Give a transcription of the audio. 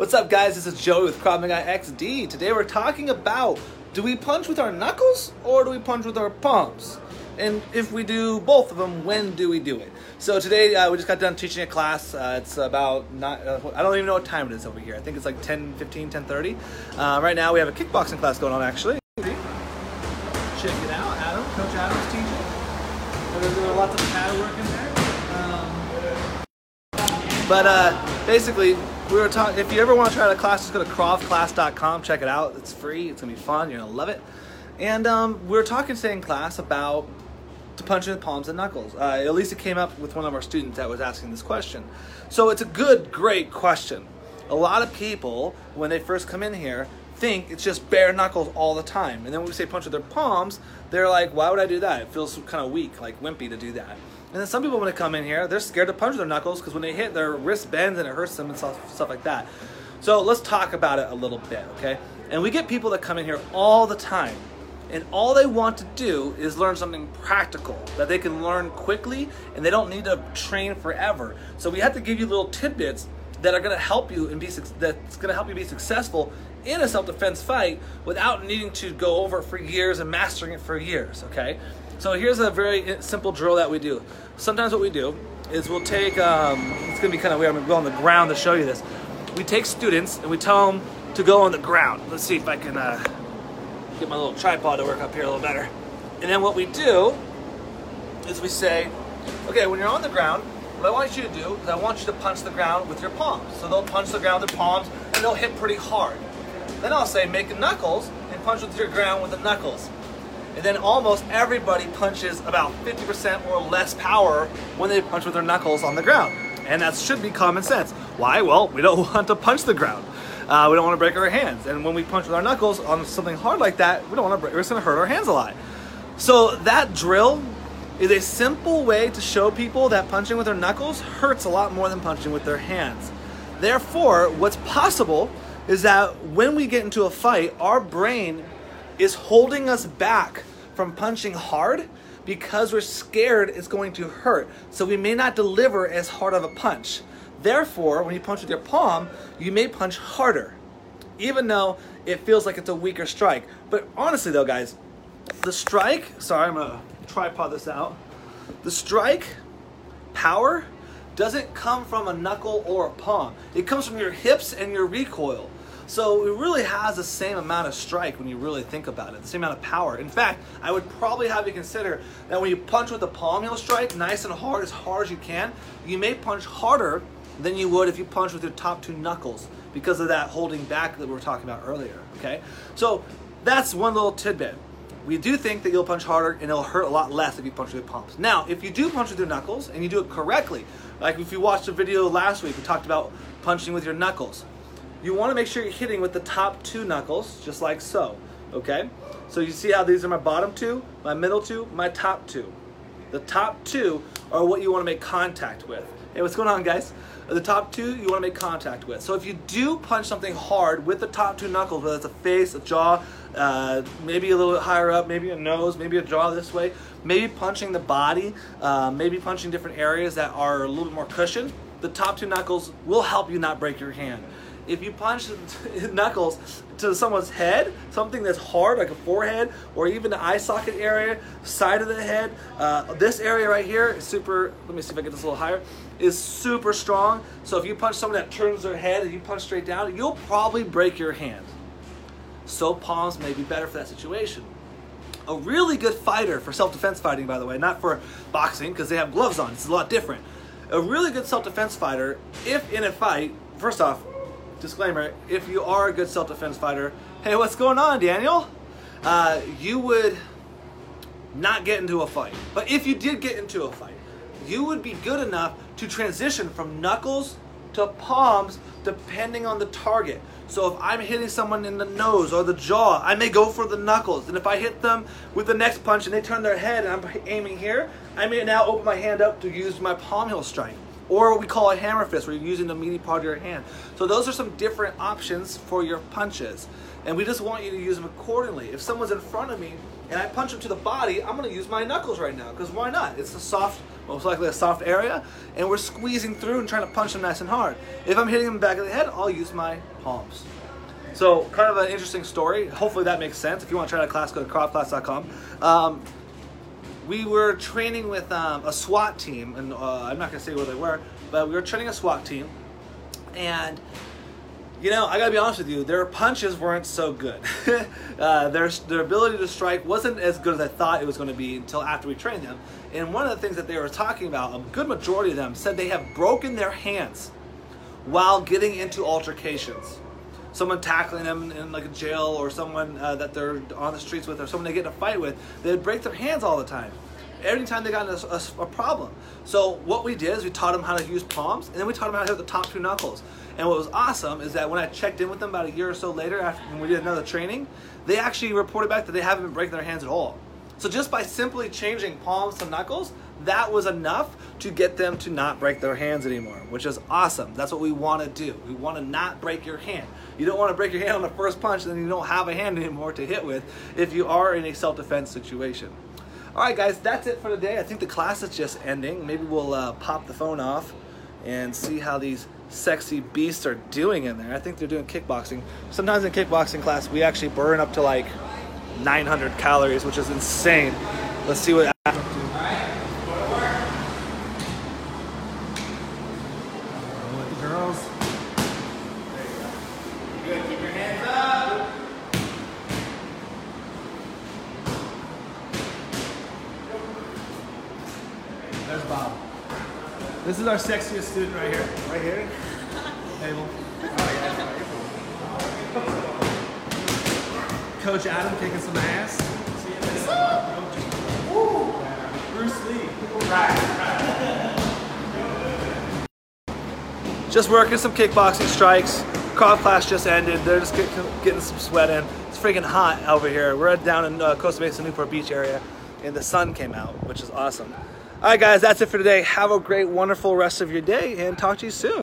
What's up, guys? This is Joey with Krav Maga XD. Today we're talking about do we punch with our knuckles or do we punch with our palms? And if we do both of them, when do we do it? So today uh, we just got done teaching a class. Uh, it's about not, uh, I don't even know what time it is over here. I think it's like 10, 15, 10, 30. Uh, right now we have a kickboxing class going on actually. Check it out, Adam. Coach Adam's teaching. There's uh, lots of pad work in there. Um, but uh, basically, we were talking. If you ever want to try the class, just go to kravclass.com. Check it out. It's free. It's gonna be fun. You're gonna love it. And um, we were talking today in class about to punching with palms and knuckles. Uh, at least it came up with one of our students that was asking this question. So it's a good, great question. A lot of people, when they first come in here, think it's just bare knuckles all the time. And then when we say punch with their palms, they're like, why would I do that? It feels kind of weak, like wimpy to do that. And then some people, when they come in here, they're scared to punch their knuckles because when they hit, their wrist bends and it hurts them and stuff, stuff like that. So let's talk about it a little bit, okay? And we get people that come in here all the time, and all they want to do is learn something practical that they can learn quickly and they don't need to train forever. So we have to give you little tidbits that are going to help you and be that's going to help you be successful in a self-defense fight without needing to go over it for years and mastering it for years, okay? So here's a very simple drill that we do. Sometimes what we do is we'll take, um, it's gonna be kind of weird, I'm gonna go on the ground to show you this. We take students and we tell them to go on the ground. Let's see if I can uh, get my little tripod to work up here a little better. And then what we do is we say, okay, when you're on the ground, what I want you to do is I want you to punch the ground with your palms. So they'll punch the ground with their palms and they'll hit pretty hard. Then I'll say make knuckles and punch into your ground with the knuckles. And then almost everybody punches about 50% or less power when they punch with their knuckles on the ground. And that should be common sense. Why? Well, we don't want to punch the ground. Uh, we don't want to break our hands. And when we punch with our knuckles on something hard like that, we don't want to break, it's going to hurt our hands a lot. So that drill is a simple way to show people that punching with their knuckles hurts a lot more than punching with their hands. Therefore, what's possible is that when we get into a fight, our brain is holding us back from punching hard because we're scared it's going to hurt. So we may not deliver as hard of a punch. Therefore, when you punch with your palm, you may punch harder, even though it feels like it's a weaker strike. But honestly, though, guys, the strike, sorry, I'm gonna tripod this out. The strike power doesn't come from a knuckle or a palm, it comes from your hips and your recoil. So it really has the same amount of strike when you really think about it, the same amount of power. In fact, I would probably have you consider that when you punch with a palm heel strike, nice and hard, as hard as you can, you may punch harder than you would if you punch with your top two knuckles because of that holding back that we were talking about earlier. Okay, so that's one little tidbit. We do think that you'll punch harder and it'll hurt a lot less if you punch with your palms. Now, if you do punch with your knuckles and you do it correctly, like if you watched the video last week, we talked about punching with your knuckles you want to make sure you're hitting with the top two knuckles, just like so, okay? So you see how these are my bottom two, my middle two, my top two. The top two are what you want to make contact with. Hey, what's going on, guys? The top two you want to make contact with. So if you do punch something hard with the top two knuckles, whether it's a face, a jaw, uh, maybe a little bit higher up, maybe a nose, maybe a jaw this way, maybe punching the body, uh, maybe punching different areas that are a little bit more cushioned, the top two knuckles will help you not break your hand if you punch knuckles to someone's head, something that's hard like a forehead or even the eye socket area, side of the head, uh, this area right here is super, let me see if I get this a little higher, is super strong. So if you punch someone that turns their head and you punch straight down, you'll probably break your hand. So palms may be better for that situation. A really good fighter for self-defense fighting, by the way, not for boxing because they have gloves on. It's a lot different. A really good self-defense fighter, if in a fight, first off, disclaimer, if you are a good self-defense fighter, hey, what's going on, Daniel? Uh, you would not get into a fight. But if you did get into a fight, you would be good enough to transition from knuckles to palms depending on the target. So if I'm hitting someone in the nose or the jaw, I may go for the knuckles. And if I hit them with the next punch and they turn their head and I'm aiming here, I may now open my hand up to use my palm heel strike or what we call a hammer fist, where you're using the meaty part of your hand. So those are some different options for your punches. And we just want you to use them accordingly. If someone's in front of me and I punch them to the body, I'm gonna use my knuckles right now, because why not? It's a soft, most likely a soft area, and we're squeezing through and trying to punch them nice and hard. If I'm hitting them back of the head, I'll use my palms. So kind of an interesting story. Hopefully that makes sense. If you want to try that class, go to kravclass.com. Um, we were training with um, a SWAT team, and uh, I'm not to say where they were, but we were training a SWAT team, and you know, I gotta be honest with you, their punches weren't so good. uh, their, their ability to strike wasn't as good as I thought it was gonna be until after we trained them. And one of the things that they were talking about, a good majority of them said they have broken their hands while getting into altercations. Someone tackling them in like a jail or someone uh, that they're on the streets with or someone they get in a fight with, they'd break their hands all the time every time they got a, a, a, problem. So what we did is we taught them how to use palms, and then we taught them how to hit the top two knuckles. And what was awesome is that when I checked in with them about a year or so later, after when we did another training, they actually reported back that they haven't been breaking their hands at all. So just by simply changing palms to knuckles, that was enough to get them to not break their hands anymore, which is awesome. That's what we want to do. We want to not break your hand. You don't want to break your hand on the first punch, then you don't have a hand anymore to hit with if you are in a self-defense situation. All right, guys, that's it for today. I think the class is just ending. Maybe we'll uh, pop the phone off and see how these sexy beasts are doing in there. I think they're doing kickboxing. Sometimes in kickboxing class, we actually burn up to like 900 calories, which is insane. Let's see what. Girls. There you go. Good. Keep your hands up. There's Bob. This is our sexiest student right here. Right here. Abel. Coach Adam kicking some ass. Bruce Lee. Just working some kickboxing strikes. Krav class just ended. They're just getting some sweat in. It's freaking hot over here. We're down in uh, Costa Mesa, Newport Beach area, and the sun came out, which is awesome. All right, guys, that's it for today. Have a great, wonderful rest of your day, and talk to you soon.